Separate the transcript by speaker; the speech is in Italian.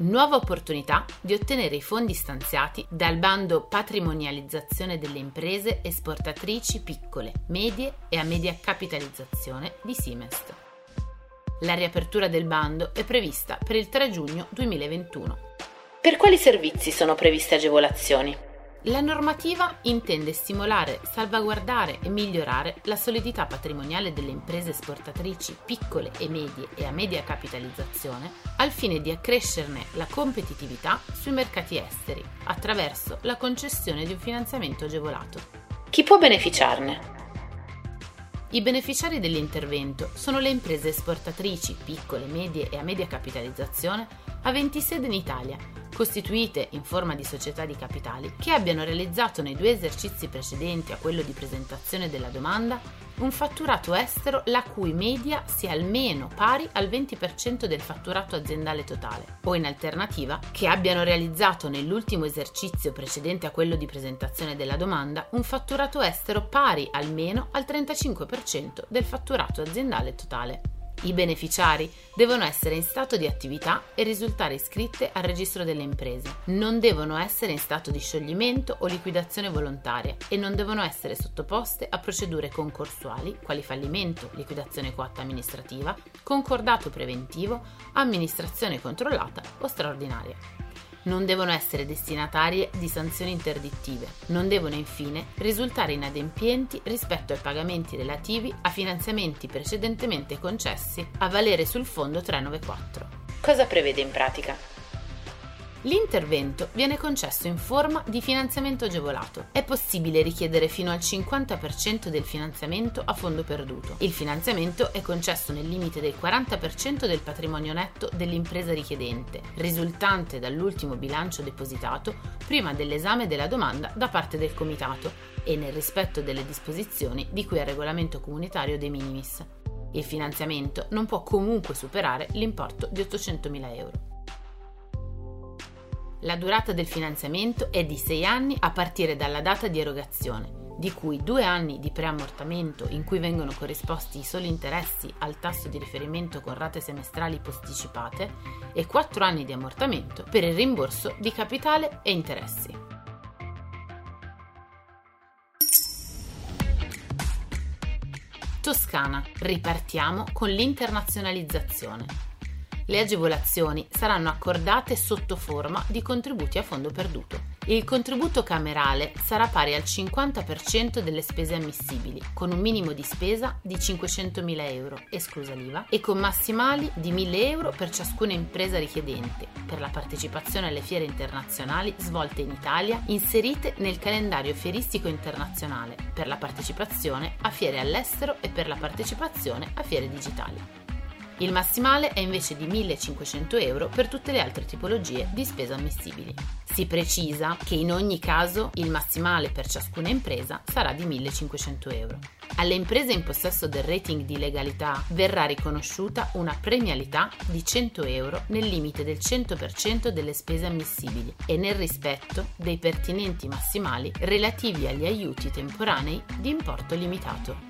Speaker 1: Nuova opportunità di ottenere i fondi stanziati dal bando Patrimonializzazione delle imprese esportatrici piccole, medie e a media capitalizzazione di Simest. La riapertura del bando è prevista per il 3 giugno 2021. Per quali servizi sono previste agevolazioni? La normativa intende stimolare, salvaguardare e migliorare la solidità patrimoniale delle imprese esportatrici piccole e medie e a media capitalizzazione al fine di accrescerne la competitività sui mercati esteri attraverso la concessione di un finanziamento agevolato. Chi può beneficiarne? I beneficiari dell'intervento sono le imprese esportatrici piccole, medie e a media capitalizzazione aventi sede in Italia costituite in forma di società di capitali, che abbiano realizzato nei due esercizi precedenti a quello di presentazione della domanda un fatturato estero la cui media sia almeno pari al 20% del fatturato aziendale totale, o in alternativa che abbiano realizzato nell'ultimo esercizio precedente a quello di presentazione della domanda un fatturato estero pari almeno al 35% del fatturato aziendale totale. I beneficiari devono essere in stato di attività e risultare iscritte al registro delle imprese. Non devono essere in stato di scioglimento o liquidazione volontaria e non devono essere sottoposte a procedure concorsuali quali fallimento, liquidazione coatta amministrativa, concordato preventivo, amministrazione controllata o straordinaria non devono essere destinatarie di sanzioni interdittive, non devono infine risultare inadempienti rispetto ai pagamenti relativi a finanziamenti precedentemente concessi a valere sul fondo 394. Cosa prevede in pratica? L'intervento viene concesso in forma di finanziamento agevolato. È possibile richiedere fino al 50% del finanziamento a fondo perduto. Il finanziamento è concesso nel limite del 40% del patrimonio netto dell'impresa richiedente, risultante dall'ultimo bilancio depositato prima dell'esame della domanda da parte del Comitato e nel rispetto delle disposizioni di cui al regolamento comunitario dei minimis. Il finanziamento non può comunque superare l'importo di 800.000 euro. La durata del finanziamento è di 6 anni a partire dalla data di erogazione, di cui 2 anni di preammortamento in cui vengono corrisposti i soli interessi al tasso di riferimento con rate semestrali posticipate e 4 anni di ammortamento per il rimborso di capitale e interessi. Toscana, ripartiamo con l'internazionalizzazione le agevolazioni saranno accordate sotto forma di contributi a fondo perduto. Il contributo camerale sarà pari al 50% delle spese ammissibili, con un minimo di spesa di 500.000 euro, esclusa l'IVA, e con massimali di 1.000 euro per ciascuna impresa richiedente, per la partecipazione alle fiere internazionali svolte in Italia, inserite nel calendario fieristico internazionale, per la partecipazione a fiere all'estero e per la partecipazione a fiere digitali. Il massimale è invece di 1.500 euro per tutte le altre tipologie di spesa ammissibili. Si precisa che in ogni caso il massimale per ciascuna impresa sarà di 1.500 euro. Alle imprese in possesso del rating di legalità verrà riconosciuta una premialità di 100 euro nel limite del 100% delle spese ammissibili e nel rispetto dei pertinenti massimali relativi agli aiuti temporanei di importo limitato.